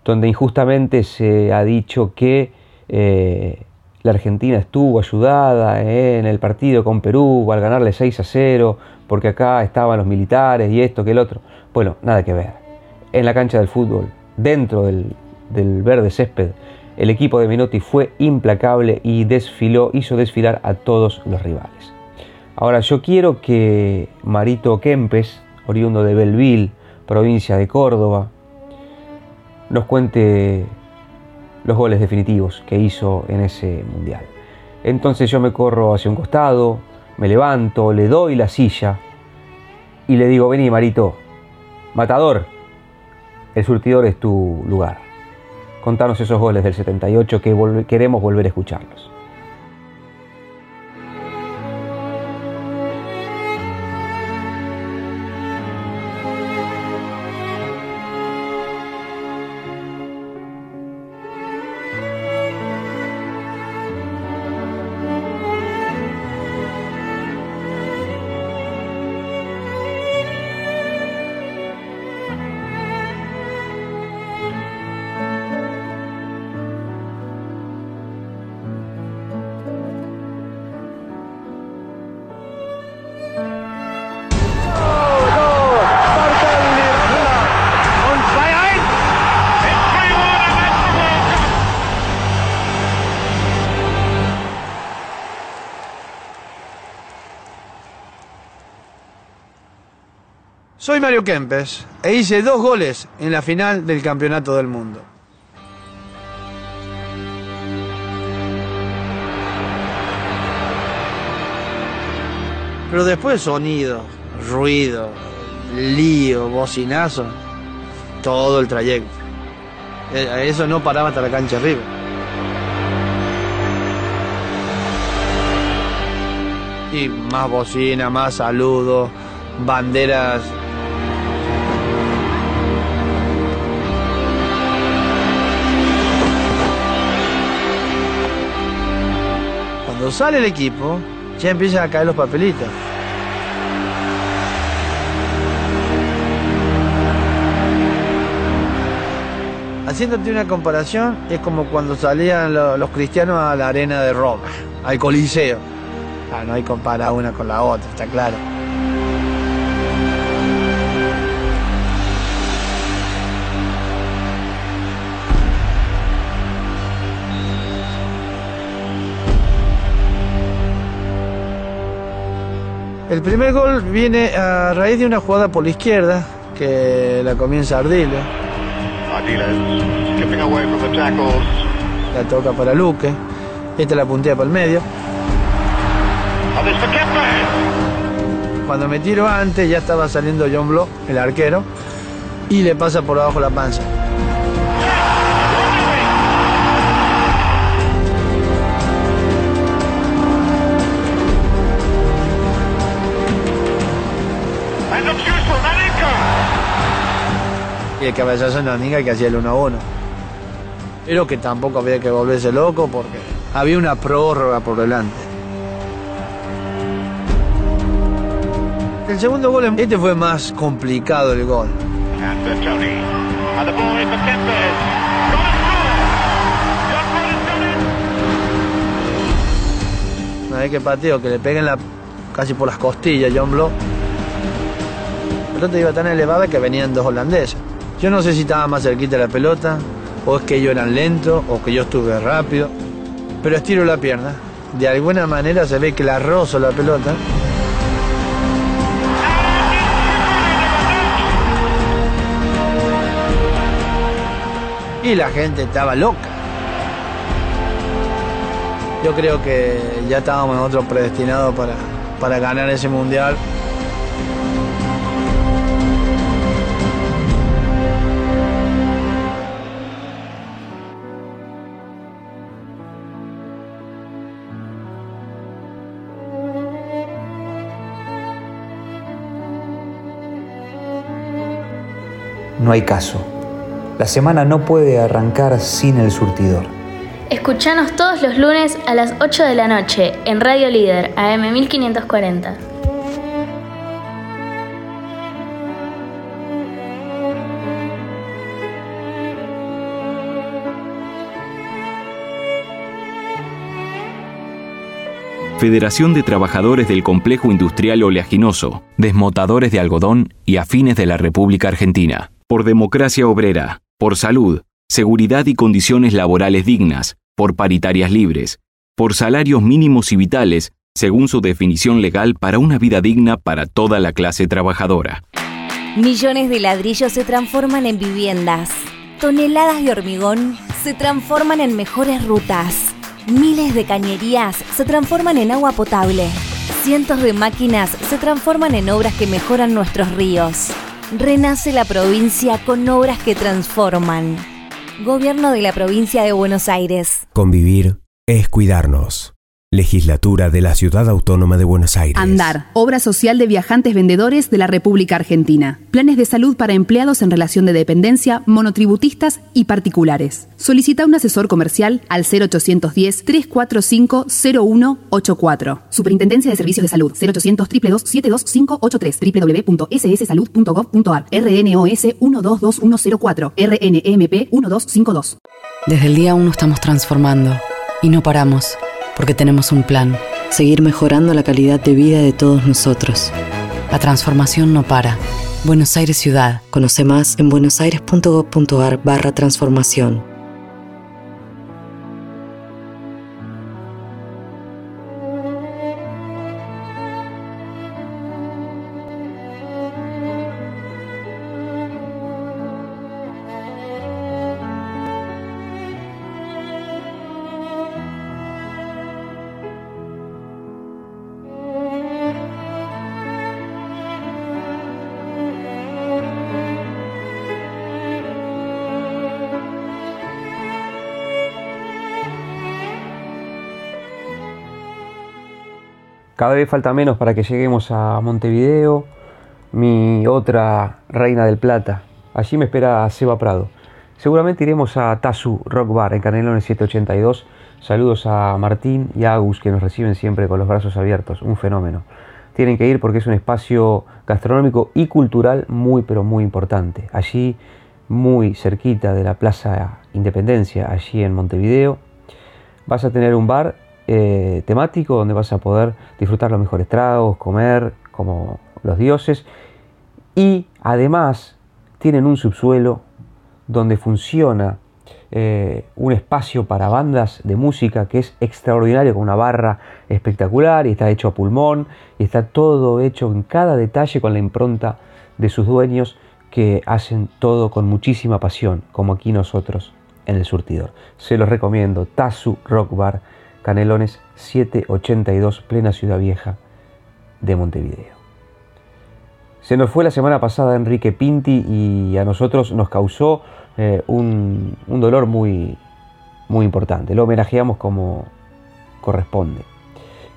donde injustamente se ha dicho que eh, la Argentina estuvo ayudada eh, en el partido con Perú al ganarle 6 a 0, porque acá estaban los militares y esto que el otro. Bueno, nada que ver. En la cancha del fútbol, dentro del, del verde césped, el equipo de Menotti fue implacable y desfiló, hizo desfilar a todos los rivales. Ahora yo quiero que Marito Kempes, oriundo de Belville, provincia de Córdoba, nos cuente los goles definitivos que hizo en ese mundial. Entonces yo me corro hacia un costado, me levanto, le doy la silla y le digo, vení Marito, matador, el surtidor es tu lugar. Contanos esos goles del 78 que queremos volver a escucharlos. Kempes e hice dos goles en la final del Campeonato del Mundo. Pero después sonido, ruido, lío, bocinazo, todo el trayecto. Eh, eso no paraba hasta la cancha arriba. Y más bocina, más saludos, banderas sale el equipo, ya empiezan a caer los papelitos. Haciéndote una comparación, es como cuando salían los cristianos a la arena de Roma, al Coliseo. Ah, no hay compara una con la otra, está claro. El primer gol viene a raíz de una jugada por la izquierda que la comienza Ardile. La toca para Luque. Esta la puntea para el medio. Cuando me tiro antes ya estaba saliendo John Blow, el arquero, y le pasa por abajo la panza. Y el cabezazo en la niña que hacía el 1 a 1. Pero que tampoco había que volverse loco porque había una prórroga por delante. El segundo gol, este fue más complicado el gol. Una vez que pateo, que le peguen la, casi por las costillas John Blow. El otro iba tan elevado que venían dos holandeses. Yo no sé si estaba más cerquita la pelota, o es que ellos eran lentos, o que yo estuve rápido, pero estiro la pierna. De alguna manera se ve que la rozo la pelota. Y la gente estaba loca. Yo creo que ya estábamos nosotros predestinados para, para ganar ese mundial. No hay caso. La semana no puede arrancar sin el surtidor. Escuchanos todos los lunes a las 8 de la noche en Radio Líder AM 1540. Federación de Trabajadores del Complejo Industrial Oleaginoso, Desmotadores de Algodón y Afines de la República Argentina. Por democracia obrera, por salud, seguridad y condiciones laborales dignas, por paritarias libres, por salarios mínimos y vitales, según su definición legal para una vida digna para toda la clase trabajadora. Millones de ladrillos se transforman en viviendas. Toneladas de hormigón se transforman en mejores rutas. Miles de cañerías se transforman en agua potable. Cientos de máquinas se transforman en obras que mejoran nuestros ríos. Renace la provincia con obras que transforman. Gobierno de la provincia de Buenos Aires. Convivir es cuidarnos. Legislatura de la Ciudad Autónoma de Buenos Aires. Andar, obra social de viajantes vendedores de la República Argentina. Planes de salud para empleados en relación de dependencia, monotributistas y particulares. Solicita un asesor comercial al 0810-345-0184. Superintendencia de Servicios de Salud 0800 72583 www.sssalud.gov.ar RNOS 122104 RNMP 1252. Desde el día 1 estamos transformando y no paramos porque tenemos un plan, seguir mejorando la calidad de vida de todos nosotros. La transformación no para. Buenos Aires Ciudad. Conoce más en buenosaires.gov.ar barra transformación. Vez falta menos para que lleguemos a Montevideo, mi otra reina del Plata. Allí me espera Seba Prado. Seguramente iremos a Tazu Rock Bar en Canelones 782. Saludos a Martín y a Agus que nos reciben siempre con los brazos abiertos. Un fenómeno. Tienen que ir porque es un espacio gastronómico y cultural muy pero muy importante. Allí, muy cerquita de la Plaza Independencia, allí en Montevideo, vas a tener un bar eh, temático donde vas a poder disfrutar los mejores tragos, comer como los dioses y además tienen un subsuelo donde funciona eh, un espacio para bandas de música que es extraordinario con una barra espectacular y está hecho a pulmón y está todo hecho en cada detalle con la impronta de sus dueños que hacen todo con muchísima pasión como aquí nosotros en el surtidor. Se los recomiendo, Tazu Rock Bar Canelones 782, plena Ciudad Vieja de Montevideo. Se nos fue la semana pasada Enrique Pinti y a nosotros nos causó eh, un, dolor muy, muy importante. Lo homenajeamos como corresponde.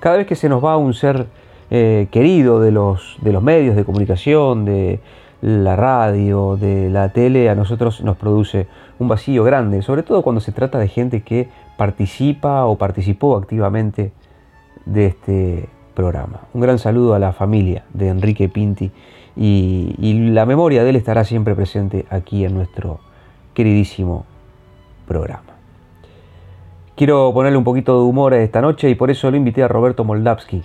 Cada vez que se nos va un ser eh, querido de los, de los medios de comunicación, de la radio, de la tele, a nosotros nos produce un vacío grande, sobre todo cuando se trata de gente que participa o participó activamente de este programa. Un gran saludo a la familia de Enrique Pinti y, la memoria de él estará siempre presente aquí en nuestro queridísimo programa. Quiero ponerle un poquito de humor a esta noche y por eso lo invité a Roberto Moldavsky,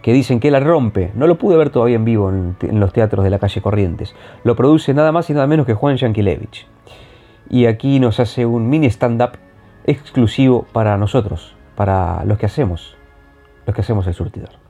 que dicen que la rompe. No lo pude ver todavía en vivo en, los teatros de la calle Corrientes. Lo produce nada más y nada menos que Juan Yankelevich. Y aquí nos hace un mini stand-up exclusivo para nosotros, para los que hacemos, los que hacemos el surtidor.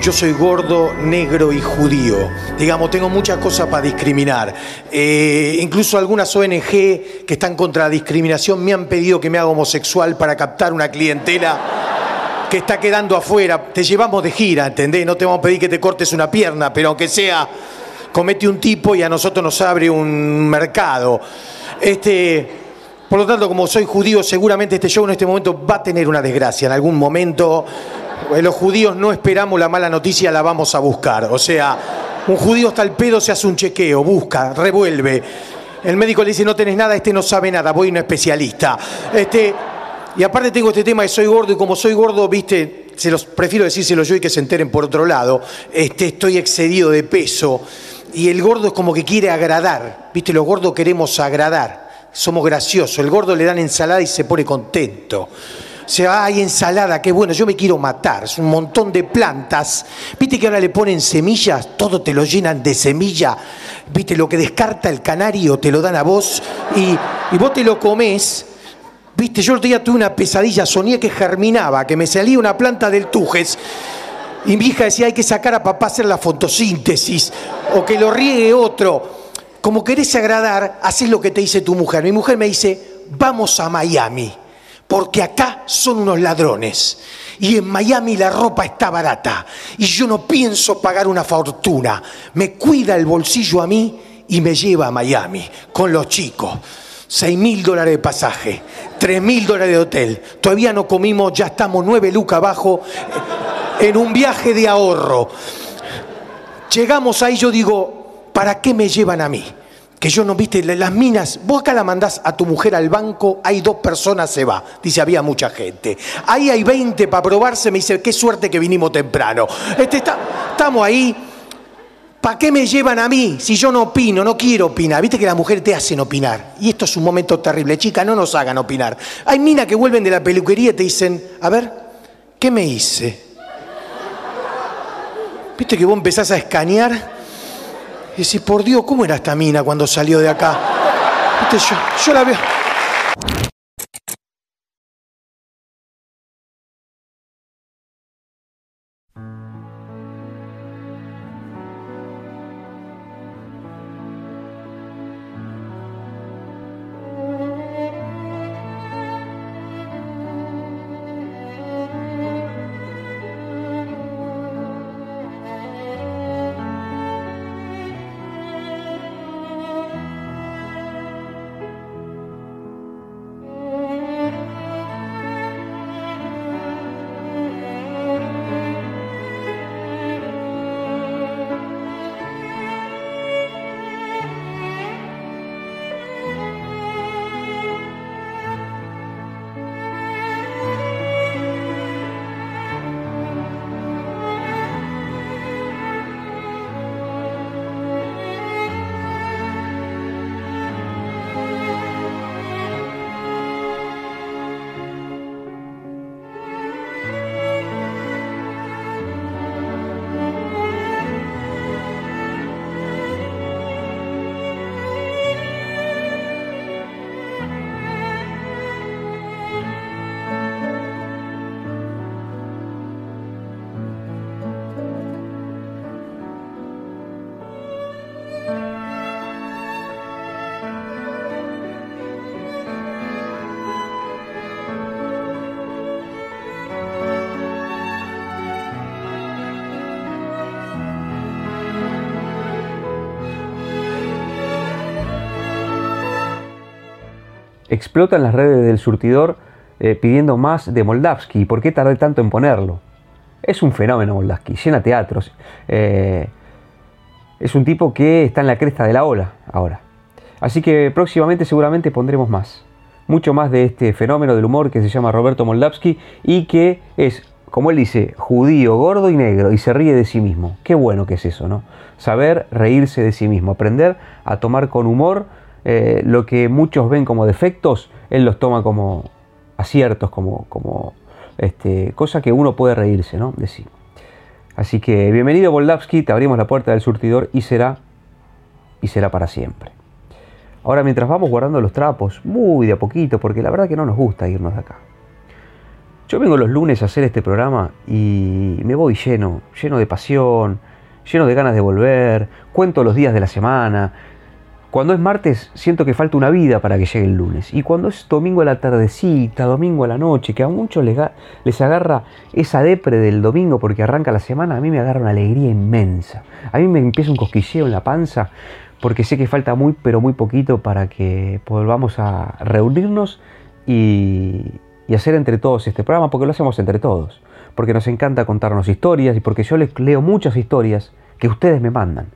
Yo soy gordo, negro y judío. Digamos, tengo muchas cosas para discriminar. Eh, incluso algunas ONG que están contra la discriminación me han pedido que me haga homosexual para captar una clientela que está quedando afuera. Te llevamos de gira, ¿entendés? No te vamos a pedir que te cortes una pierna, pero aunque sea, comete un tipo y a nosotros nos abre un mercado. Este, Por lo tanto, como soy judío, seguramente este show en este momento va a tener una desgracia. En algún momento, los judíos no esperamos la mala noticia, la vamos a buscar. O sea, un judío hasta el pedo se hace un chequeo, busca, revuelve. El médico le dice, no tenés nada, este no sabe nada, voy a especialista. Este, y aparte tengo este tema de soy gordo y como soy gordo, viste, se los prefiero decírselo yo y que se enteren por otro lado. Este, estoy excedido de peso y el gordo es como que quiere agradar. Viste, los gordos queremos agradar. Somos graciosos. El gordo le dan ensalada y se pone contento. O sea, hay ensalada, qué bueno, yo me quiero matar. Es un montón de plantas. Viste que ahora le ponen semillas, todo te lo llenan de semilla. Viste, lo que descarta el canario te lo dan a vos y, vos te lo comés. Viste, yo el día tuve una pesadilla, soñé que germinaba, que me salía una planta del tujes. Y mi hija decía, hay que sacar a papá a hacer la fotosíntesis, o que lo riegue otro. Como querés agradar, haces lo que te dice tu mujer. Mi mujer me dice, vamos a Miami, porque acá son unos ladrones. Y en Miami la ropa está barata. Y yo no pienso pagar una fortuna. Me cuida el bolsillo a mí y me lleva a Miami con los chicos. 6 mil dólares de pasaje, 3 mil dólares de hotel. Todavía no comimos, ya estamos 9 lucas abajo en un viaje de ahorro. Llegamos ahí, yo digo, ¿para qué me llevan a mí? Que yo no viste las minas, vos acá la mandás a tu mujer al banco, hay dos personas, se va. Dice, había mucha gente. Ahí hay 20 para probarse, me dice, qué suerte que vinimos temprano. Este, estamos ahí. ¿Para qué me llevan a mí si yo no opino, no quiero opinar? Viste que la mujer te hacen opinar. Y esto es un momento terrible. Chica, no nos hagan opinar. Hay minas que vuelven de la peluquería y te dicen, a ver, ¿qué me hice? ¿Viste que vos empezás a escanear? Y decís, por Dios, ¿cómo era esta mina cuando salió de acá? Yo, yo la veo. Explotan las redes del surtidor eh, pidiendo más de Moldavsky. ¿Por qué tardé tanto en ponerlo? Es un fenómeno Moldavsky, llena teatros. Eh, es un tipo que está en la cresta de la ola ahora. Así que próximamente seguramente pondremos más. Mucho más de este fenómeno del humor que se llama Roberto Moldavsky y que es, como él dice, judío, gordo y negro y se ríe de sí mismo. Qué bueno que es eso, ¿no? Saber reírse de sí mismo, aprender a tomar con humor eh, lo que muchos ven como defectos, él los toma como aciertos, como, como este, cosa que uno puede reírse ¿no? de sí. Así que bienvenido Boldavsky, te abrimos la puerta del surtidor y será, y será para siempre. Ahora mientras vamos guardando los trapos, muy de a poquito, porque la verdad que no nos gusta irnos de acá. Yo vengo los lunes a hacer este programa y me voy lleno, lleno de pasión, lleno de ganas de volver, cuento los días de la semana, cuando es martes siento que falta una vida para que llegue el lunes. Y cuando es domingo a la tardecita, domingo a la noche, que a muchos les, les agarra esa depre del domingo porque arranca la semana, a mí me agarra una alegría inmensa. A mí me empieza un cosquilleo en la panza porque sé que falta muy, pero muy poquito para que volvamos a reunirnos y, y hacer entre todos este programa, porque lo hacemos entre todos, porque nos encanta contarnos historias y porque yo les leo muchas historias que ustedes me mandan.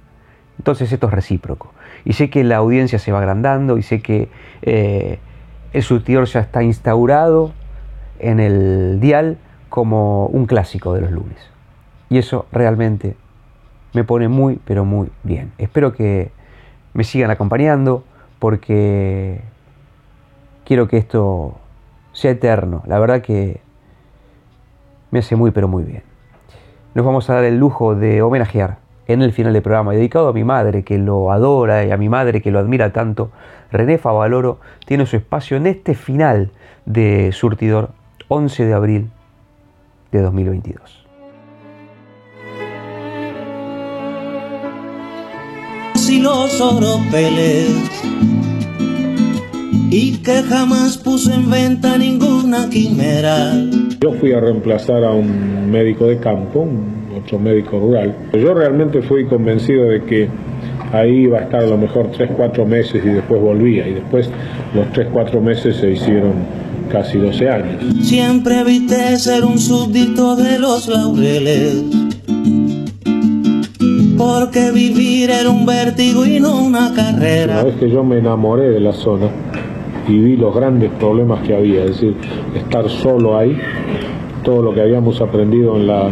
Entonces esto es recíproco. Y sé que la audiencia se va agrandando y sé que eh, el surtidor ya está instaurado en el dial como un clásico de los lunes. Y eso realmente me pone muy, pero muy bien. Espero que me sigan acompañando porque quiero que esto sea eterno. La verdad que me hace muy, pero muy bien. Nos vamos a dar el lujo de homenajear en el final del programa, dedicado a mi madre que lo adora y a mi madre que lo admira tanto. René Favaloro tiene su espacio en este final de Surtidor, 11 de abril de 2022. y los oropeles y que jamás puso en venta ninguna quimera. Yo fui a reemplazar a un médico de campo, un otro médico rural. Yo realmente fui convencido de que ahí iba a estar a lo mejor 3, 4 meses y después volvía. Y después los 3, 4 meses se hicieron casi 12 años. Siempre evité ser un súbdito de los laureles porque vivir era un vértigo y no una carrera. Una vez que yo me enamoré de la zona y vi los grandes problemas que había, es decir, estar solo ahí, todo lo que habíamos aprendido en la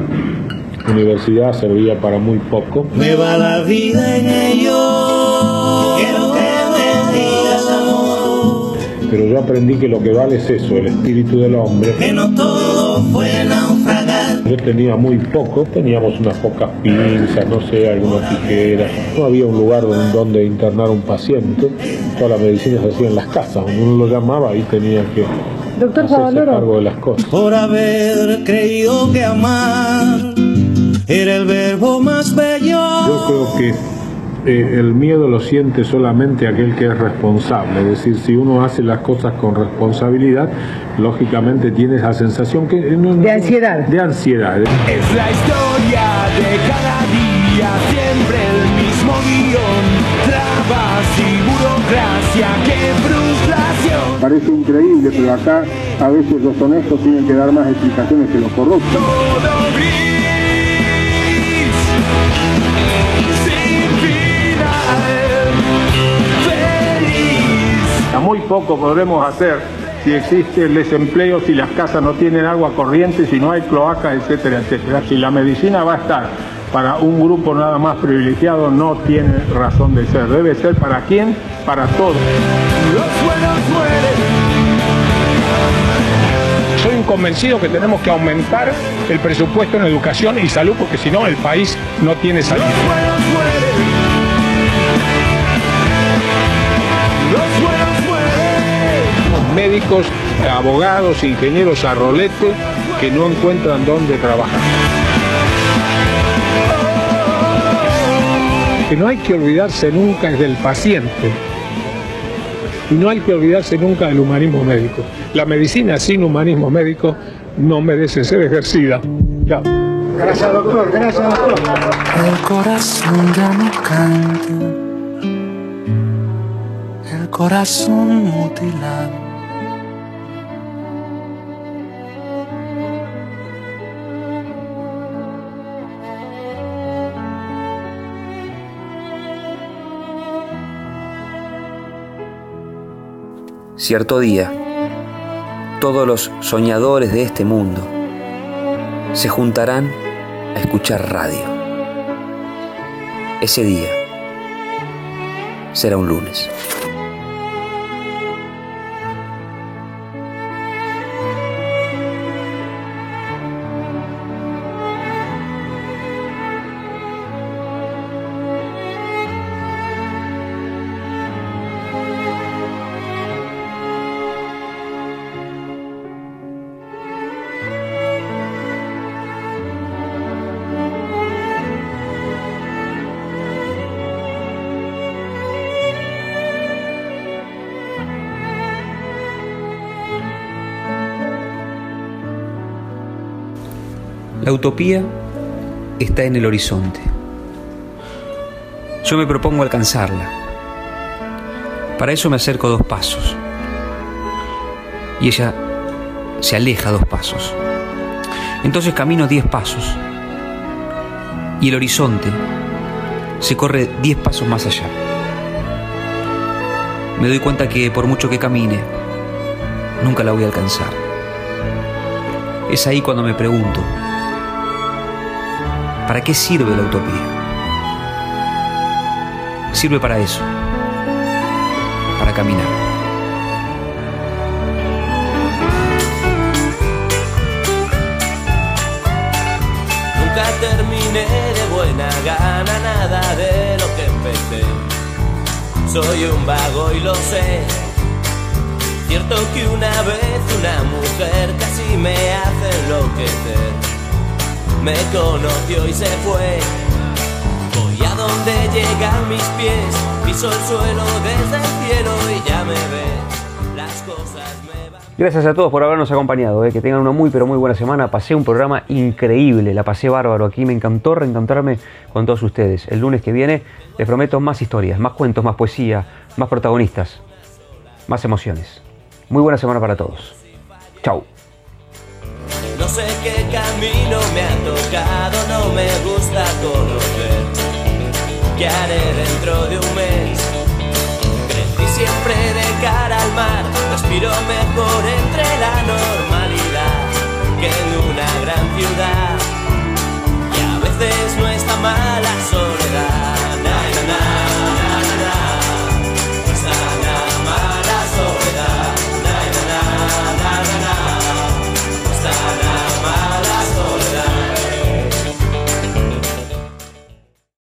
universidad servía para muy poco. Me va la vida en ello. Quiero que me digas amor. Pero yo aprendí que lo que vale es eso, el espíritu del hombre. Que no todo fue naufragar. Yo tenía muy poco, teníamos unas pocas pinzas, no sé, algunas tijeras. No había un lugar donde, internar un paciente. Toda la medicina se hacía en las casas. Uno lo llamaba ahí tenía que Doctor hacerse Favaloro. cargo de las cosas. Por haber creído que amar era el verbo más bello. Yo creo que eh, el miedo lo siente solamente aquel que es responsable. Es decir, si uno hace las cosas con responsabilidad, lógicamente tiene esa sensación que... de ansiedad. De ansiedad. Es la historia de cada día, siempre el mismo guion. Trabas y burocracia, qué frustración. Parece increíble, pero acá a veces los honestos tienen que dar más explicaciones que los corruptos. Todo muy poco podremos hacer si existe el desempleo, si las casas no tienen agua corriente, si no hay cloaca, etcétera, etcétera. Si la medicina va a estar para un grupo nada más privilegiado, no tiene razón de ser. Debe ser para quién, para todos. Los buenos mueren. Soy un convencido que tenemos que aumentar el presupuesto en educación y salud, porque si no el país no tiene salud. Los buenos Médicos, abogados, ingenieros a rolete que no encuentran dónde trabajar. Que no hay que olvidarse nunca es del paciente. Y no hay que olvidarse nunca del humanismo médico. La medicina sin humanismo médico no merece ser ejercida. Ya. Gracias, doctor. Gracias, doctor. El corazón ya no canta. El corazón mutilado. Cierto día, todos los soñadores de este mundo se juntarán a escuchar radio. Ese día será un lunes. La utopía está en el horizonte. Yo me propongo alcanzarla. Para eso me acerco dos pasos. Y ella se aleja dos pasos. Entonces camino diez pasos. Y el horizonte se corre diez pasos más allá. Me doy cuenta que por mucho que camine, nunca la voy a alcanzar. Es ahí cuando me pregunto, ¿para qué sirve la utopía? Sirve para eso, para caminar. Nunca terminé de buena gana nada de lo que empecé. Soy un vago y lo sé. Cierto que una vez una mujer casi me hace enloquecer. Me conoció y se fue. Voy a donde llegan mis pies. Piso el suelo desde el cielo y ya me ves. Las cosas me van. Gracias a todos por habernos acompañado. eh, Que tengan una muy pero muy buena semana. Pasé un programa increíble, la pasé bárbaro aquí. Me encantó reencontrarme con todos ustedes. El lunes que viene les prometo más historias, más cuentos, más poesía, más protagonistas, más emociones. Muy buena semana para todos. Chau. No sé qué no me ha tocado, no me gusta conocer. ¿Qué haré dentro de un mes? Crecí siempre de cara al mar, respiro mejor entre la normalidad que en una gran ciudad. Y a veces no está mala